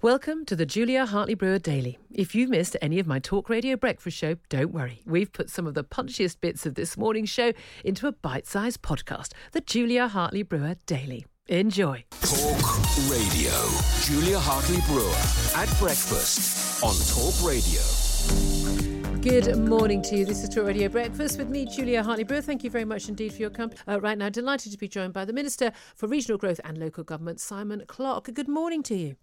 Welcome to the Julia Hartley Brewer Daily. If you've missed any of my talk radio breakfast show, don't worry. We've put some of the punchiest bits of this morning's show into a bite sized podcast, the Julia Hartley Brewer Daily. Enjoy. Talk Radio. Julia Hartley Brewer at breakfast on Talk Radio. Good morning to you. This is Talk Radio Breakfast with me, Julia Hartley Brewer. Thank you very much indeed for your company. Uh, right now, delighted to be joined by the Minister for Regional Growth and Local Government, Simon Clarke. Good morning to you.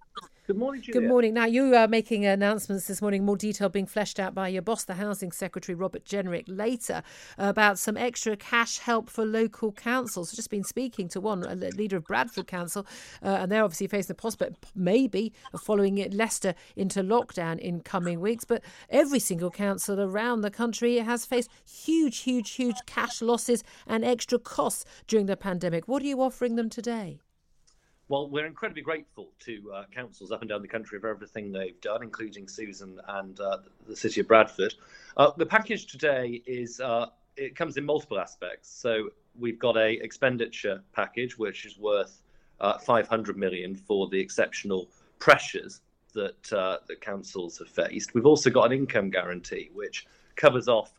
Good morning, Julia. Good morning. Now, you are making announcements this morning, more detail being fleshed out by your boss, the Housing Secretary, Robert Jenrick, later about some extra cash help for local councils. I've just been speaking to one, a leader of Bradford Council, uh, and they're obviously facing the prospect, maybe, of following it, Leicester into lockdown in coming weeks. But every single council around the country has faced huge, huge, huge cash losses and extra costs during the pandemic. What are you offering them today? Well, we're incredibly grateful to uh, councils up and down the country for everything they've done, including Susan and uh, the city of Bradford. Uh, the package today is uh, it comes in multiple aspects. So we've got a expenditure package which is worth uh, 500 million for the exceptional pressures that uh, the councils have faced. We've also got an income guarantee which covers off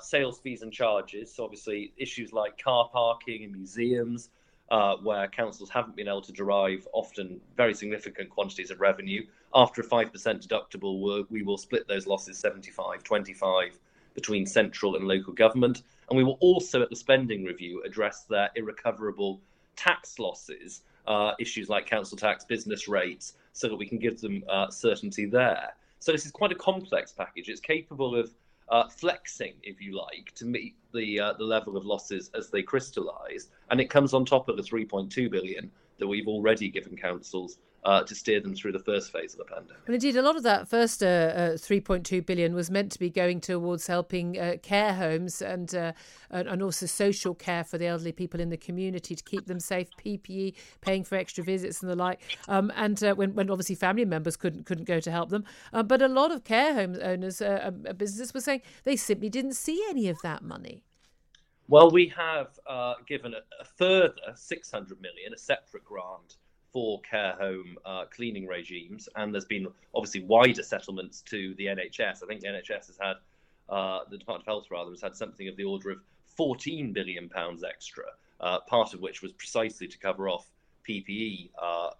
sales fees and charges. So obviously issues like car parking and museums uh, where councils haven't been able to derive often very significant quantities of revenue. After a 5% deductible, we will split those losses 75 25 between central and local government. And we will also, at the spending review, address their irrecoverable tax losses, uh, issues like council tax, business rates, so that we can give them uh, certainty there. So this is quite a complex package. It's capable of uh, flexing, if you like, to meet the uh, the level of losses as they crystallise, and it comes on top of the 3.2 billion that we've already given councils uh, to steer them through the first phase of the pandemic. And indeed, a lot of that first uh, uh, 3.2 billion was meant to be going towards helping uh, care homes and, uh, and, and also social care for the elderly people in the community to keep them safe, PPE, paying for extra visits and the like. Um, and uh, when, when obviously family members couldn't couldn't go to help them, but a lot of care home owners, um, businesses were saying they simply didn't see any of that money. Well, we have given a, a further 600 million, a separate grant for care home uh, cleaning regimes, and there's been obviously wider settlements to the NHS. I think the NHS has had, uh, the Department of Health rather, has had something of the order of 14 billion pounds extra, uh, part of which was precisely to cover off PPE uh, uh,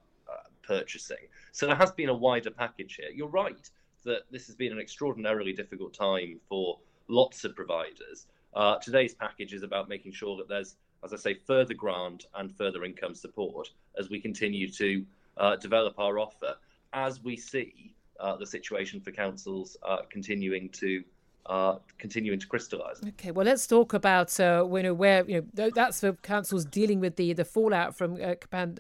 purchasing. So there has been a wider package here. You're right that this has been an extraordinarily difficult time for lots of providers. Uh, today's package is about making sure that there's as I say, further grant and further income support as we continue to uh, develop our offer, as we see uh, the situation for councils uh, continuing to uh, continuing to crystallise. Okay, well, let's talk about uh, you know where you know that's the councils dealing with the the fallout from uh,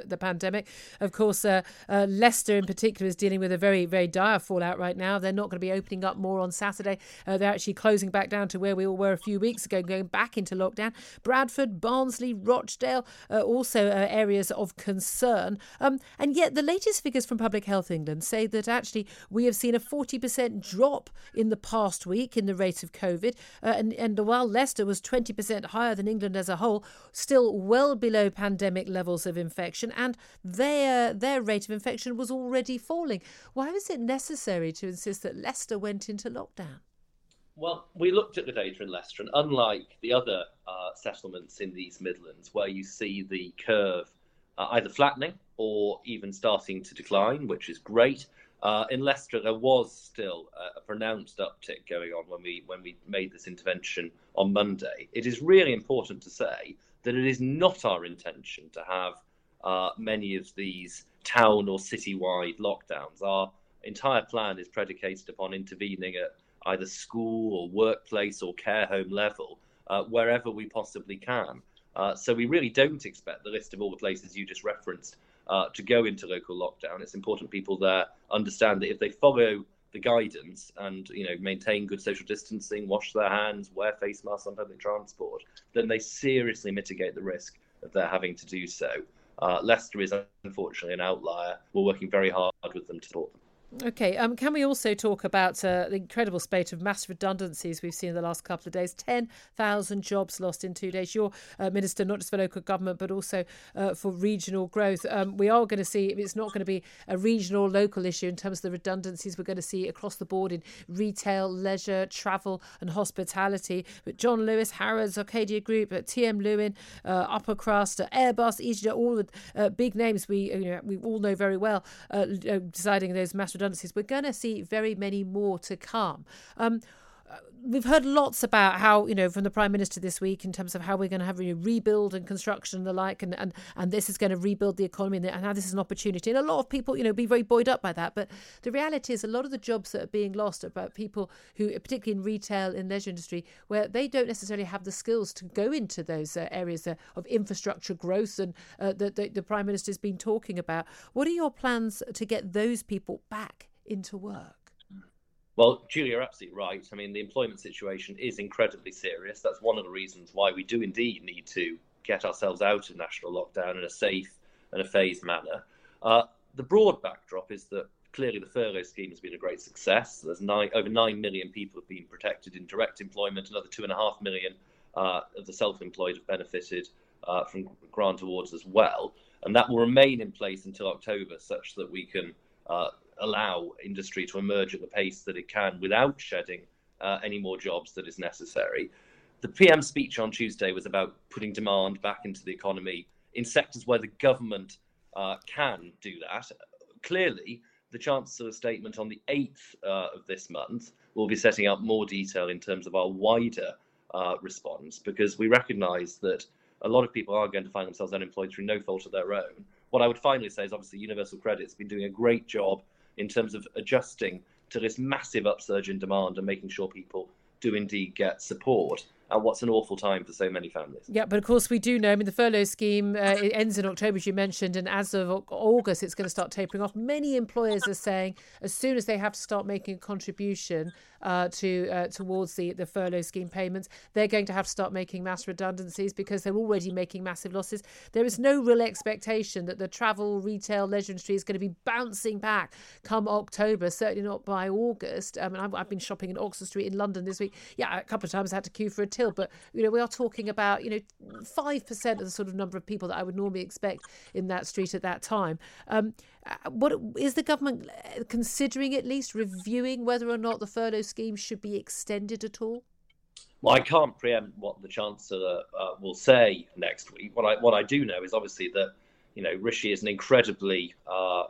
the pandemic. Of course, uh, uh, Leicester in particular is dealing with a very very dire fallout right now. They're not going to be opening up more on Saturday. Uh, they're actually closing back down to where we all were a few weeks ago, going back into lockdown. Bradford, Barnsley, Rochdale, also areas of concern. Um, and yet, the latest figures from Public Health England say that actually we have seen a forty percent drop in the past week in the the rate of COVID. Uh, and, and while Leicester was 20% higher than England as a whole, still well below pandemic levels of infection, and their, their rate of infection was already falling. Why was it necessary to insist that Leicester went into lockdown? Well, we looked at the data in Leicester, and unlike the other uh, settlements in these Midlands, where you see the curve uh, either flattening or even starting to decline, which is great. Uh, in Leicester, there was still a pronounced uptick going on when we when we made this intervention on Monday. It is really important to say that it is not our intention to have uh, many of these town or city-wide lockdowns. Our entire plan is predicated upon intervening at either school or workplace or care home level uh, wherever we possibly can. Uh, so we really don't expect the list of all the places you just referenced uh, to go into local lockdown. It's important people there understand that if they follow the guidance and you know maintain good social distancing, wash their hands, wear face masks on public transport, then they seriously mitigate the risk of their having to do so. Uh, Leicester is unfortunately an outlier. We're working very hard with them to support them. Okay, um, can we also talk about uh, the incredible spate of mass redundancies we've seen in the last couple of days? 10,000 jobs lost in two days. You're uh, Minister not just for local government, but also uh, for regional growth. Um, we are going to see, it's not going to be a regional, local issue in terms of the redundancies we're going to see across the board in retail, leisure, travel, and hospitality. But John Lewis, Harrods, Arcadia Group, uh, TM Lewin, uh, Upper Crust, uh, Airbus, EasyJet, all the big names we, you know, we all know very well, deciding those mass redundancies. We're going to see very many more to come. Um, we've heard lots about how you know from the prime minister this week in terms of how we're going to have a rebuild and construction and the like and and, and this is going to rebuild the economy and, and how this is an opportunity. And a lot of people you know be very buoyed up by that. But the reality is a lot of the jobs that are being lost are about people who particularly in retail in leisure industry where they don't necessarily have the skills to go into those uh, areas uh, of infrastructure growth and uh, that the, the prime minister's been talking about. What are your plans to get those people back into work? Well, Julia, you're absolutely right. I mean, the employment situation is incredibly serious. That's one of the reasons why we do indeed need to get ourselves out of national lockdown in a safe and a phased manner. Uh, the broad backdrop is that clearly the furlough scheme has been a great success. There's nine, over 9 million people have been protected in direct employment, another 2.5 million uh, of the self employed have benefited uh, from grant awards as well. And that will remain in place until October, such that we can uh, allow industry to emerge at the pace that it can without shedding uh, any more jobs that is necessary. The PM speech on Tuesday was about putting demand back into the economy in sectors where the government uh, can do that. Clearly, the Chancellor's statement on the 8th uh, of this month will be setting out more detail in terms of our wider uh, response because we recognise that a lot of people are going to find themselves unemployed through no fault of their own. What I would finally say is obviously Universal Credit's been doing a great job in terms of adjusting to this massive upsurge in demand and making sure people do indeed get support and what's an awful time for so many families. Yeah, but of course we do know. I mean, the furlough scheme uh, it ends in October, as you mentioned, and as of August, it's going to start tapering off. Many employers are saying as soon as they have to start making a contribution uh, to uh, towards the the furlough scheme payments, they're going to have to start making mass redundancies because they're already making massive losses. There is no real expectation that the travel, retail, leisure industry is going to be bouncing back come October. Certainly not by August. I mean, I've, I've been shopping in Oxford Street in London this week. Yeah, a couple of times I had to queue for a till, but you know we are talking about you know five percent of the sort of number of people that I would normally expect in that street at that time. Um, uh, what is the government uh, considering at least reviewing whether or not the furlough scheme should be extended at all? Well, I can't preempt what the chancellor uh, will say next week. What I what I do know is obviously that you know Rishi is an incredibly uh,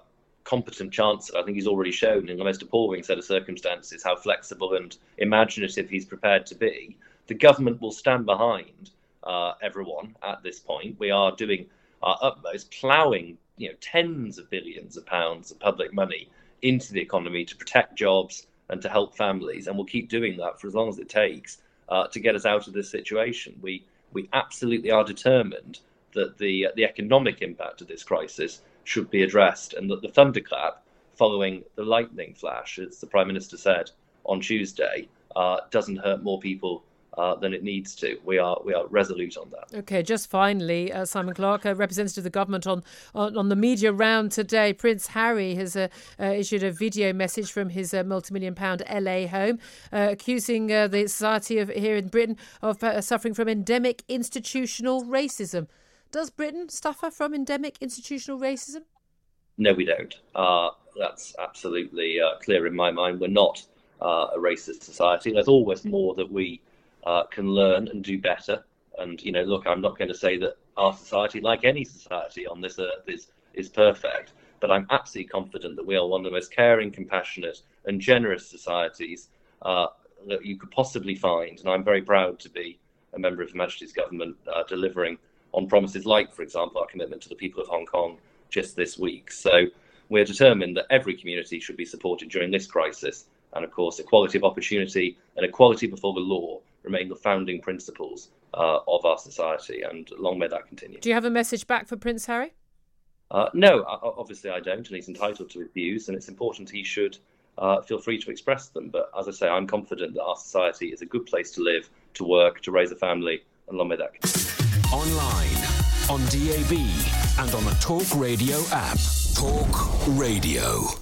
competent chancellor. I think he's already shown in the most appalling set of circumstances how flexible and imaginative he's prepared to be. The government will stand behind uh, everyone at this point. We are doing our utmost, ploughing you know tens of billions of pounds of public money into the economy to protect jobs and to help families, and we'll keep doing that for as long as it takes uh, to get us out of this situation. We we absolutely are determined that the the economic impact of this crisis should be addressed, and that the thunderclap following the lightning flash, as the prime minister said on Tuesday, uh, doesn't hurt more people uh, than it needs to. We are we are resolute on that. Okay, just finally, uh, Simon Clarke, a representative of the government on, on, on the media round today. Prince Harry has uh, uh issued a video message from his uh, multi-million pound LA home, uh, accusing the society of here in Britain of suffering from endemic institutional racism. Does Britain suffer from endemic institutional racism? No, we don't. that's absolutely clear in my mind. We're not a racist society. There's always more that we uh, can learn and do better. And you know, look, I'm not going to say that our society, like any society on this earth, is is perfect. But I'm absolutely confident that we are one of the most caring, compassionate, and generous societies uh, that you could possibly find. And I'm very proud to be a member of Her Majesty's government uh, delivering on promises like, for example, our commitment to the people of Hong Kong just this week. So we're determined that every community should be supported during this crisis. And of course, equality of opportunity and equality before the law remain the founding principles uh, of our society. And long may that continue. Do you have a message back for Prince Harry? Uh, no, obviously I don't, and he's entitled to his views, and it's important he should uh, feel free to express them. But as I say, I'm confident that our society is a good place to live, to work, to raise a family, and long may that continue. Online, on DAB, and on the Talk Radio app. Talk Radio.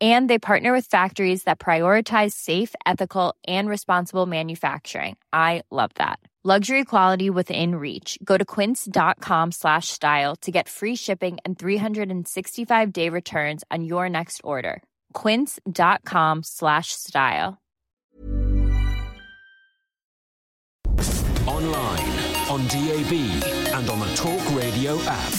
and they partner with factories that prioritize safe ethical and responsible manufacturing. I love that. Luxury quality within reach. Go to quince.com slash style to get free shipping and 365 day returns on your next order. quince.com slash style. Online on dab and on the talk radio app.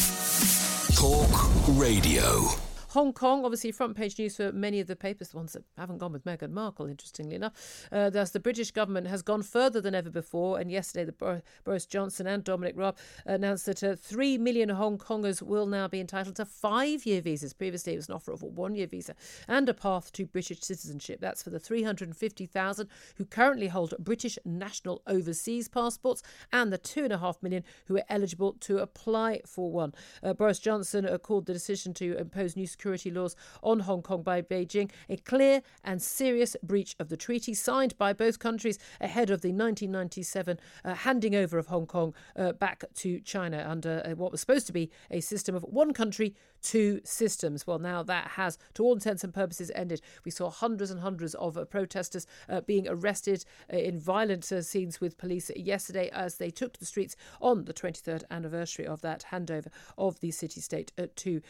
Talk radio Hong Kong, obviously front page news for many of the papers, the ones that haven't gone with Meghan Markle, interestingly enough. Uh, thus, the British government has gone further than ever before, and yesterday the Boris Johnson and Dominic Raab announced that uh, three million Hong Kongers will now be entitled to five-year visas. Previously, it was an offer of a one-year visa and a path to British citizenship. That's for the 350,000 who currently hold British national overseas passports and the two and a half million who are eligible to apply for one. Uh, Boris Johnson uh, called the decision to impose new security laws on Hong Kong by Beijing, a clear and serious breach of the treaty signed by both countries ahead of the 1997 uh, handing over of Hong Kong uh, back to China under uh, what was supposed to be a system of one country, two systems. Well, now that has, to all intents and purposes, ended. We saw hundreds and hundreds of uh, protesters uh, being arrested uh, in violent scenes with police yesterday as they took to the streets on the 23rd anniversary of that handover of the city state to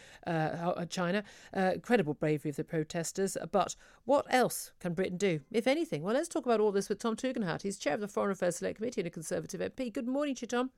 China. Uh, incredible bravery of the protesters. But what else can Britain do, if anything? Well, let's talk about all this with Tom Tugendhat. He's chair of the Foreign Affairs Select Committee and a Conservative MP. Good morning to you, Tom.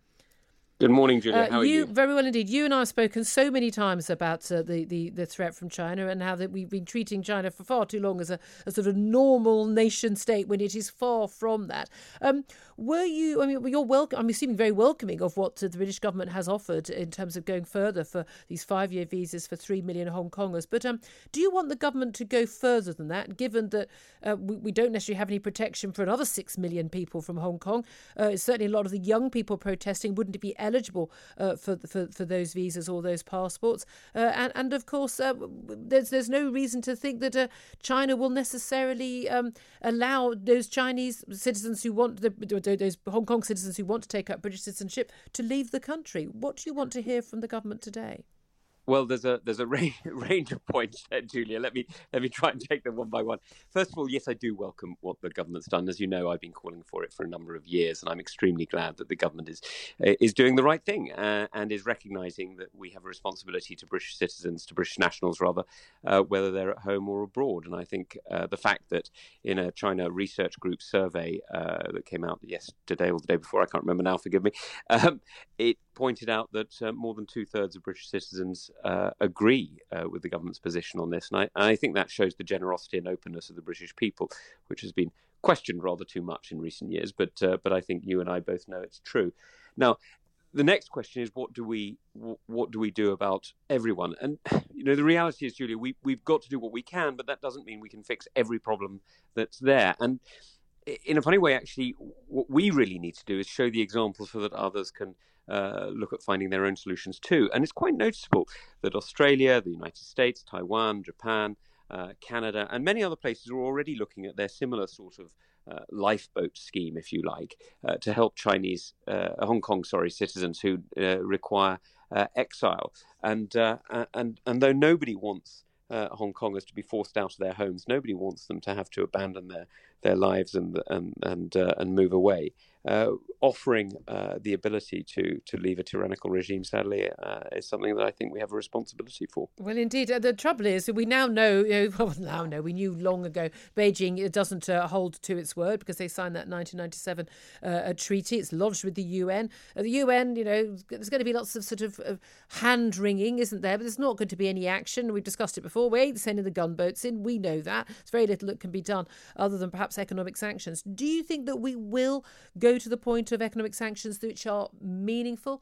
Good morning, Julia. Uh, How are you, you? Very well indeed. You and I have spoken so many times about uh, the, the, the threat from China and how that we've been treating China for far too long as a, a sort of normal nation state when it is far from that. Um, were you? I mean, you're welcome. I'm assuming very welcoming of what the British government has offered in terms of going further for these five-year visas for three million Hong Kongers. But um, do you want the government to go further than that, given that uh, we, we, don't necessarily have any protection for another six million people from Hong Kong? Uh, certainly, a lot of the young people protesting wouldn't be eligible uh, for, for for those visas or those passports. Uh, and and of course, uh, there's there's no reason to think that uh, China will necessarily um, allow those Chinese citizens who want the those Hong Kong citizens who want to take up British citizenship to leave the country. What do you want to hear from the government today? Well, there's a there's a range, of points there, Julia. Let me let me try and take them one by one. First of all, yes, I do welcome what the government's done. As you know, I've been calling for it for a number of years, and I'm extremely glad that the government is is doing the right thing uh, and is recognising that we have a responsibility to British citizens, to British nationals rather, uh, whether they're at home or abroad. And I think uh, the fact that in a China Research Group survey uh, that came out yesterday or the day before, I can't remember now, forgive me, um, it pointed out that uh, more than two thirds of British citizens uh, agree uh, with the government's position on this. And I, I, think that shows the generosity and openness of the British people, which has been questioned rather too much in recent years. But, uh, but I think you and I both know it's true. Now, the next question is what do we what do we do about everyone and you know the reality is julia we, we've got to do what we can but that doesn't mean we can fix every problem that's there and in a funny way actually what we really need to do is show the example so that others can uh, look at finding their own solutions too. And it's quite noticeable that Australia, the United States, Taiwan, Japan, uh, Canada, and many other places are already looking at their similar sort of uh, lifeboat scheme, if you like, uh, to help Chinese, uh, Hong Kong, sorry, citizens who require exile. And and and though nobody wants Hong Kongers to be forced out of their homes, nobody wants them to have to abandon their their lives and and and and move away uh, offering uh, the ability to to leave a tyrannical regime, sadly, uh, is something that I think we have a responsibility for. Well, indeed, uh, the trouble is we now know. You know well, now know we knew long ago. Beijing doesn't uh, hold to its word because they signed that 1997 uh, treaty. It's lodged with the UN. the UN, you know, there's going to be lots of sort of, of hand wringing, isn't there? But there's not going to be any action. We've discussed it before. We ain't sending the gunboats in. We know that. There's very little that can be done other than perhaps economic sanctions. Do you think that we will go to the point of economic sanctions which are meaningful?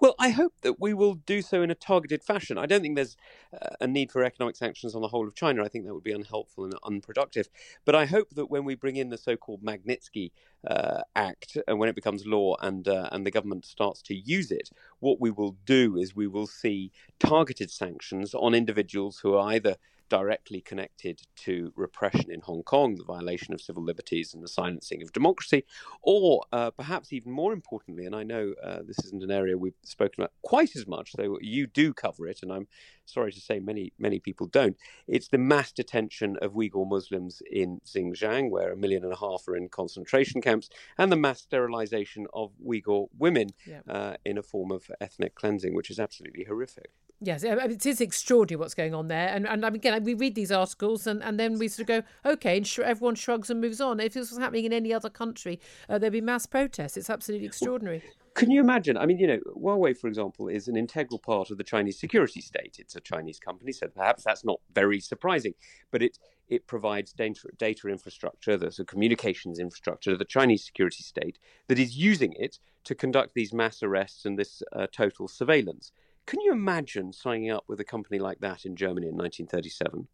Well, I hope that we will do so in a targeted fashion. I don't think there's uh, a need for economic sanctions on the whole of China. I think that would be unhelpful and unproductive. But I hope that when we bring in the so-called Magnitsky uh, Act and when it becomes law and uh, and the government starts to use it, what we will do is we will see targeted sanctions on individuals who are either directly connected to repression in Hong Kong, the violation of civil liberties and the silencing of democracy, or uh, perhaps even more importantly, and I know uh, this isn't an area we've spoken about quite as much, though you do cover it, and I'm sorry to say many many people don't. It's the mass detention of Uyghur Muslims in Xinjiang, where a million and a half are in concentration camps, and the mass sterilization of Uyghur women yeah. uh, in a form of ethnic cleansing, which is absolutely horrific. Yes, it is extraordinary what's going on there. And, and again, we read these articles and, and then we sort of go, okay, and sh- everyone shrugs and moves on. If this was happening in any other country, uh, there'd be mass protests. It's absolutely extraordinary. Can you imagine? I mean, you know, Huawei, for example, is an integral part of the Chinese security state. It's a Chinese company, so perhaps that's not very surprising. But it it provides data, data infrastructure, there's a communications infrastructure to the Chinese security state that is using it to conduct these mass arrests and this uh, total surveillance. Can you imagine signing up with a company like that in Germany in 1937?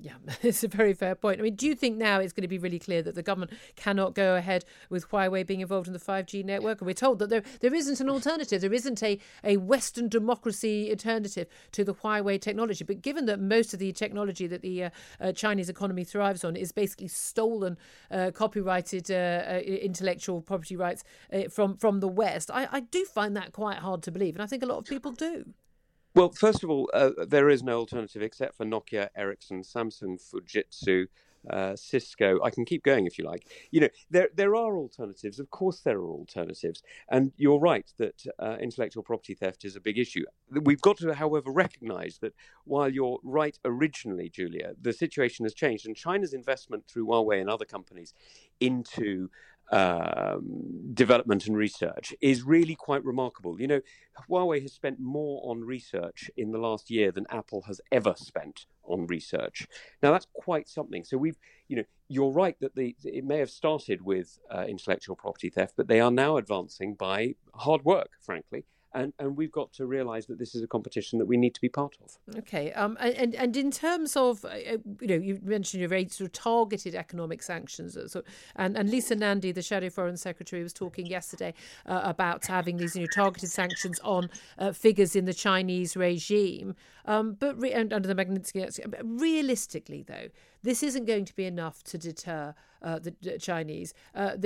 Yeah, it's a very fair point. I mean, do you think now it's going to be really clear that the government cannot go ahead with Huawei being involved in the 5G network? And we're told that there, there isn't an alternative. There isn't a, a Western democracy alternative to the Huawei technology. But given that most of the technology that the uh, uh, Chinese economy thrives on is basically stolen, uh, copyrighted uh, uh, intellectual property rights uh, from, from the West, I, I do find that quite hard to believe. And I think a lot of people do. Well, first of all, uh, there is no alternative except for Nokia, Ericsson, Samsung, Fujitsu, uh, Cisco. I can keep going if you like. You know, there there are alternatives. Of course, there are alternatives, and you're right that uh, intellectual property theft is a big issue. We've got to, however, recognise that while you're right originally, Julia, the situation has changed, and China's investment through Huawei and other companies into um, development and research is really quite remarkable. You know, Huawei has spent more on research in the last year than Apple has ever spent on research. Now that's quite something. So we've, you know, you're right that the it may have started with uh, intellectual property theft, but they are now advancing by hard work, frankly and and we've got to realise that this is a competition that we need to be part of. Okay, um, and and in terms of uh, uh, you know you mentioned your very sort of targeted economic sanctions, uh, so and and Lisa Nandy, the shadow foreign secretary, was talking yesterday uh, about having these you know targeted sanctions on uh, figures in the Chinese regime. Um, but re- under the Magnitsky, realistically though, this isn't going to be enough to deter uh, the, Chinese. Uh,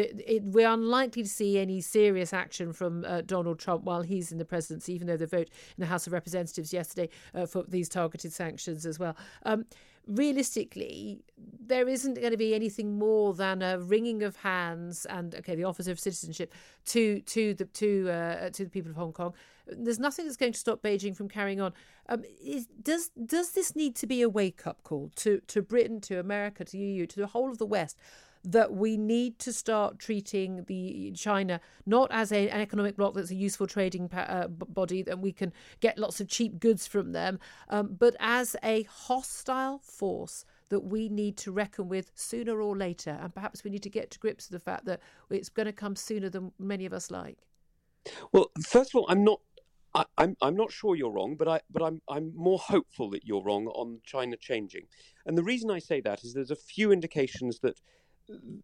we're unlikely to see any serious action from uh, Donald Trump while he's in the presidency, even though the vote in the House of Representatives yesterday uh, for these targeted sanctions as well. Um, realistically, there isn't going to be anything more than a wringing of hands and okay, the Office of Citizenship to to the to uh, to the people of Hong Kong. There's nothing that's going to stop Beijing from carrying on. Um, is, does does this need to be a wake up call to to Britain, to America, to EU, to the whole of the West? that we need to start treating the China not as a, an economic bloc that's a useful trading uh, body that we can get lots of cheap goods from them, um, but as a hostile force that we need to reckon with sooner or later. And perhaps we need to get to grips with the fact that it's going to come sooner than many of us like. Well, first of all, I'm not. I, am I'm, I'm not sure you're wrong, but I but I'm I'm more hopeful that you're wrong on China changing, and the reason I say that is there's a few indications that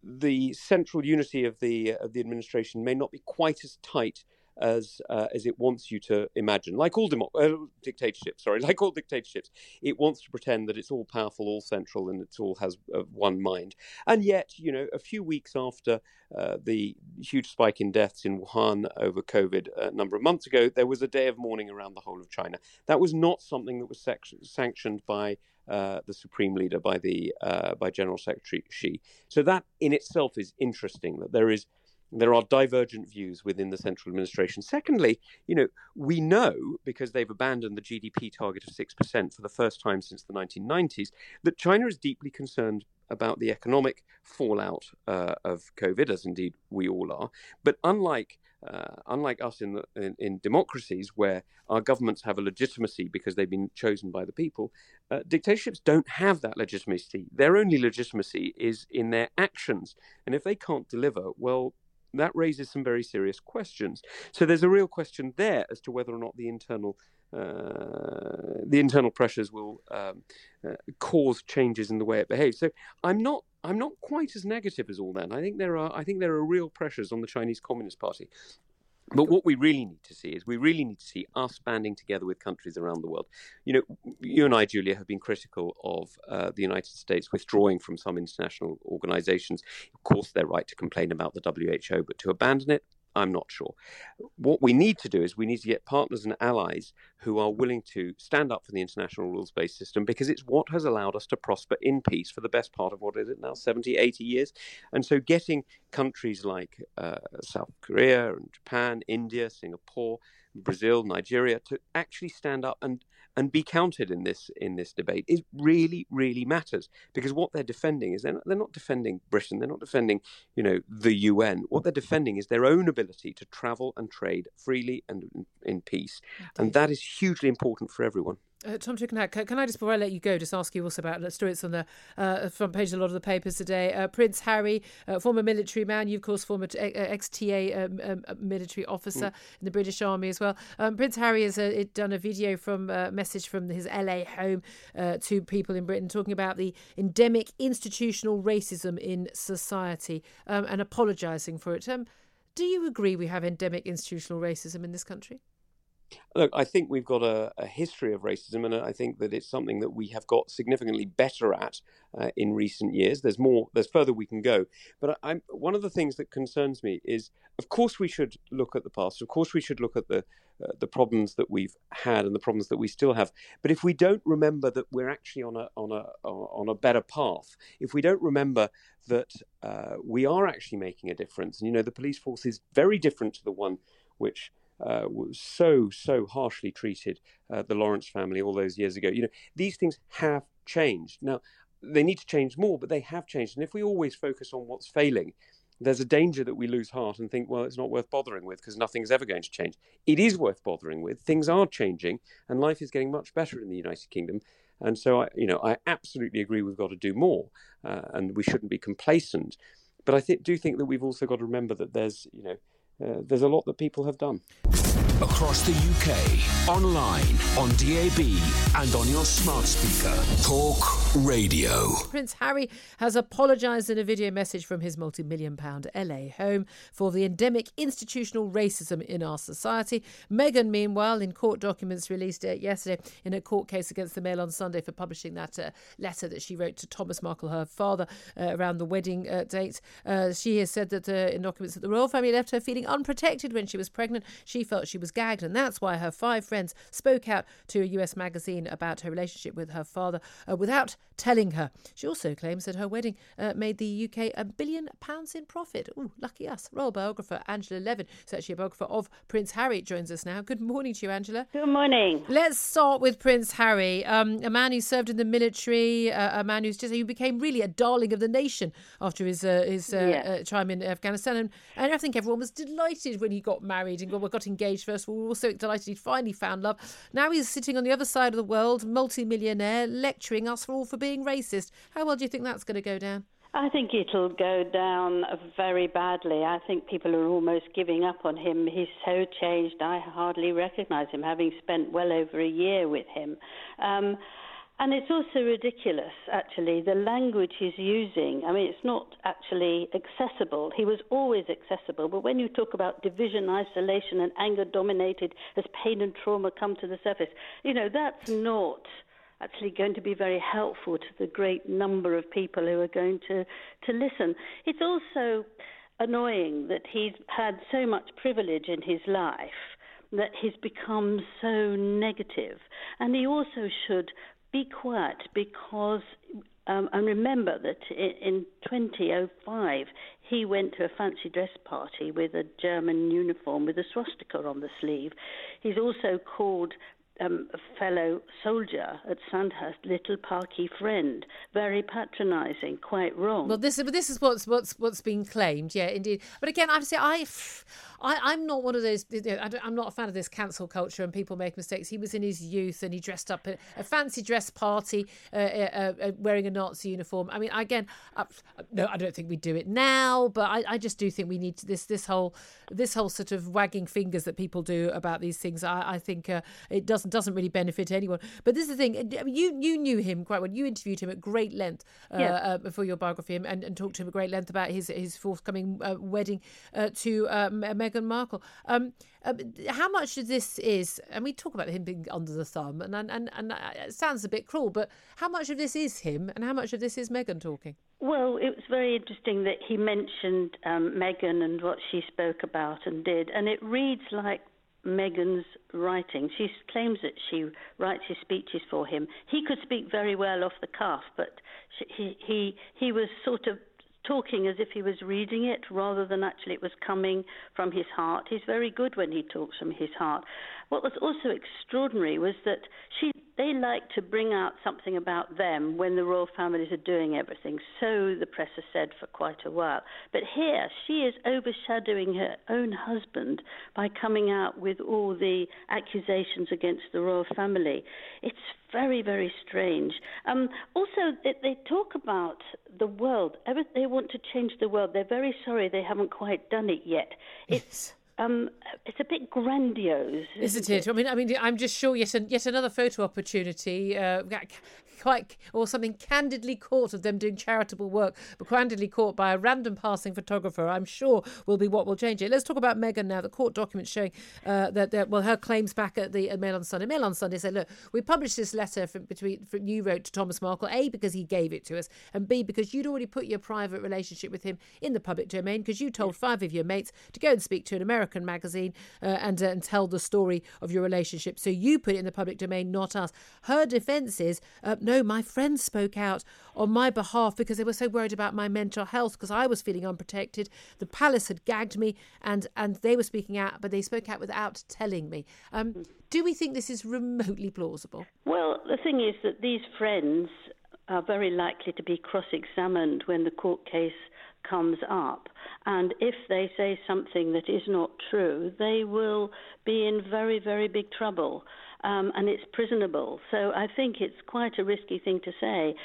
the central unity of the of the administration may not be quite as tight as uh, as it wants you to imagine. Like all demo- uh, dictatorships, sorry, like all dictatorships, it wants to pretend that it's all powerful, all central, and it all has uh, one mind. And yet, you know, a few weeks after uh, the huge spike in deaths in Wuhan over COVID a number of months ago, there was a day of mourning around the whole of China. That was not something that was sanctioned by uh, the supreme leader by the uh, by General Secretary Xi. So that in itself is interesting that there is there are divergent views within the central administration. Secondly, you know, we know because they've abandoned the GDP target of 6% for the first time since the 1990s that China is deeply concerned about the economic fallout uh, of COVID, as indeed we all are. But unlike uh, unlike us in, the, in, in democracies where our governments have a legitimacy because they've been chosen by the people, uh, dictatorships don't have that legitimacy. Their only legitimacy is in their actions, and if they can't deliver, well, that raises some very serious questions. So there's a real question there as to whether or not the internal uh, the internal pressures will um, uh, cause changes in the way it behaves. So I'm not I'm not quite as negative as all that. I think there are I think there are real pressures on the Chinese Communist Party. But what we really need to see is we really need to see us banding together with countries around the world. You know, you and I, Julia, have been critical of uh, the United States withdrawing from some international organizations. Of course, they're right to complain about the WHO, but to abandon it, I'm not sure. What we need to do is we need to get partners and allies who are willing to stand up for the international rules based system because it's what has allowed us to prosper in peace for the best part of what is it now, 70, 80 years. And so getting countries like uh, South Korea and Japan, India, Singapore, Brazil, Nigeria to actually stand up and and be counted in this in this debate It really really matters because what they're defending is they're not, they're not defending Britain, they're not defending you know the UN. What they're defending is their own ability to travel and trade freely and in, in peace, and that is hugely important for everyone. Uh, Tom Tugendhat, can, can I just, before I let you go, just ask you also about the story that's on the uh, front page of a lot of the papers today. Uh, Prince Harry, uh, former military man, you, of course, former uh, ex-TA um, um, military officer mm. in the British Army as well. Um, Prince Harry has uh, done a video from a message from his LA home to people in Britain talking about the endemic institutional racism in society um, and apologising for it. Um, do you agree we have endemic institutional racism in this country? Look, I think we've got a, a, history of racism, and I think that it's something that we have got significantly better at uh, in recent years. There's more, there's further we can go. But I'm, one of the things that concerns me is, of course, we should look at the past. Of course, we should look at the uh, the problems that we've had and the problems that we still have. But if we don't remember that we're actually on a on a on a better path, if we don't remember that uh, we are actually making a difference, and you know, the police force is very different to the one which uh, was so so harshly treated uh, the Lawrence family all those years ago. You know, these things have changed. Now they need to change more, but they have changed. And if we always focus on what's failing, there's a danger that we lose heart and think, well, it's not worth bothering with because nothing's ever going to change. It is worth bothering with. Things are changing, and life is getting much better in the United Kingdom. And so, I, you know, I absolutely agree we've got to do more, uh, and we shouldn't be complacent. But I th- do think that we've also got to remember that there's, you know, Uh, there's a lot that people have done. Across the UK, online, on DAB, and on your smart speaker. Talk Radio. Prince Harry has apologised in a video message from his multi million pound LA home for the endemic institutional racism in our society. Meghan, meanwhile, in court documents released uh, yesterday in a court case against the Mail on Sunday for publishing that uh, letter that she wrote to Thomas Markle, her father, uh, around the wedding uh, date. Uh, she has said that uh, in documents that the royal family left her feeling unprotected when she was pregnant. She felt she was gagged, and that's why her five friends spoke out to a US magazine about her relationship with her father uh, without telling her. She also claims that her wedding uh, made the UK a billion pounds in profit. Ooh, lucky us. Royal biographer Angela Levin, who's actually a biographer of Prince Harry, joins us now. Good morning to you, Angela. Good morning. Let's start with Prince Harry, um, a man who served in the military, uh, a man who's just who became really a darling of the nation after his uh, his uh, Yeah. uh, time in Afghanistan, and, and I think everyone was delighted when he got married and got, got engaged first. Of all. We were also delighted he'd finally found love. Now he's sitting on the other side of the world, multi-millionaire, lecturing us all for being racist. How well do you think that's going to go down? I think it'll go down very badly. I think people are almost giving up on him. He's so changed, I hardly recognise him, having spent well over a year with him. Um, and it's also ridiculous, actually, the language he's using. I mean, it's not actually accessible. He was always accessible, but when you talk about division, isolation, and anger dominated as pain and trauma come to the surface, you know, that's not actually going to be very helpful to the great number of people who are going to, to listen. It's also annoying that he's had so much privilege in his life that he's become so negative. And he also should be quiet because. Um, and remember that in, in 2005 he went to a fancy dress party with a German uniform with a swastika on the sleeve. He's also called um, fellow soldier at Sandhurst, little parky friend, very patronising, quite wrong. Well, this is this is what's what's what's been claimed, yeah, indeed. But again, I have to say, I, I I'm not one of those. you know, I I'm not a fan of this cancel culture and people make mistakes. He was in his youth and he dressed up at a fancy dress party, uh, uh, uh, wearing a Nazi uniform. I mean, again, uh, no, I don't think we do it now, but I, I just do think we need to, this this whole this whole sort of wagging fingers that people do about these things. I, I think uh, it doesn't doesn't really benefit anyone. But this is the thing. You you knew him quite well. You interviewed him at great length uh, Yeah. uh, for your biography and, and talked to him at great length about his his forthcoming uh, wedding uh, to uh, Meghan Markle. Um, uh, how much of this is, and we talk about him being under the thumb, and and and, and it sounds a bit cruel, but how much of this is him, and how much of this is Meghan talking? Well, it was very interesting that he mentioned um, Meghan and what she spoke about and did, and it reads like Meghan's writing. She claims that she writes his speeches for him. He could speak very well off the cuff, but she, he he he was sort of talking as if he was reading it rather than actually it was coming from his heart. He's very good when he talks from his heart. What was also extraordinary was that she they like to bring out something about them when the royal families are doing everything. So the press has said for quite a while. But here she is overshadowing her own husband by coming out with all the accusations against the royal family. It's very, very strange. Um, also, they, they talk about the world. They want to change the world. They're very sorry they haven't quite done it yet. It's um, it's a bit grandiose, Isn't it? I mean, I mean, I'm just sure yet an, yet another photo opportunity, uh, quite or something candidly caught of them doing charitable work, but candidly caught by a random passing photographer. I'm sure will be what will change it. Let's talk about Meghan now. The court documents showing uh, that, that well, her claims back at the Mail on Sunday. Mail on Sunday said, look, we published this letter from between from you wrote to Thomas Markle, a because he gave it to us, and b because you'd already put your private relationship with him in the public domain because you told five of your mates to go and speak to an American magazine uh, and, uh, and tell the story of your relationship. So you put it in the public domain, not us. Her defence is, uh, no, my friends spoke out on my behalf because they were so worried about my mental health because I was feeling unprotected. The palace had gagged me and, and they were speaking out, but they spoke out without telling me. Um, do we think this is remotely plausible? Well, the thing is that these friends are very likely to be cross examined when the court case comes up. And if they say something that is not true, they will be in very, very big trouble. Um, and it's prisonable. So I think it's quite a risky thing to say.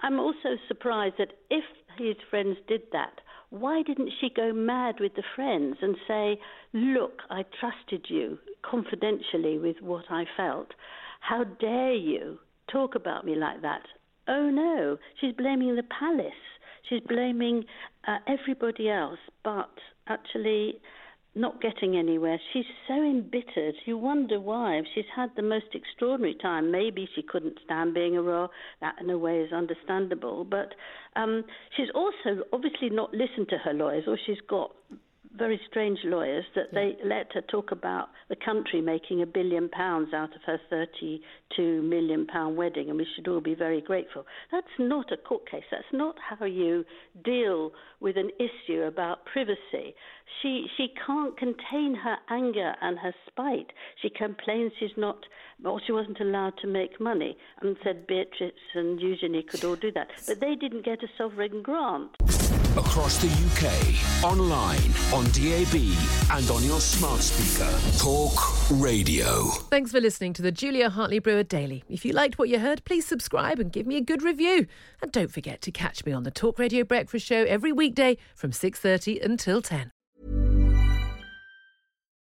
I'm also surprised that if his friends did that, why didn't she go mad with the friends and say, Look, I trusted you confidentially with what I felt. How dare you talk about me like that? Oh no, she's blaming the palace. She's blaming uh, everybody else, but actually not getting anywhere. She's so embittered. You wonder why. She's had the most extraordinary time. Maybe she couldn't stand being a royal. That, in a way, is understandable. But um, she's also obviously not listened to her lawyers, or she's got very strange lawyers that they let her talk about the country making a billion pounds out of her 32 million pound wedding, and we should all be very grateful. That's not a court case. That's not how you deal with an issue about privacy. She she can't contain her anger and her spite. She complains she's not, or she wasn't allowed to make money, and said Beatrice and Eugenie could all do that, but they didn't get a sovereign grant across the UK, online, on DAB, and on your smart speaker. Talk Radio. Thanks for listening to the Julia Hartley Brewer Daily. If you liked what you heard, please subscribe and give me a good review. And don't forget to catch me on the Talk Radio Breakfast Show every weekday from 6:30 until 10.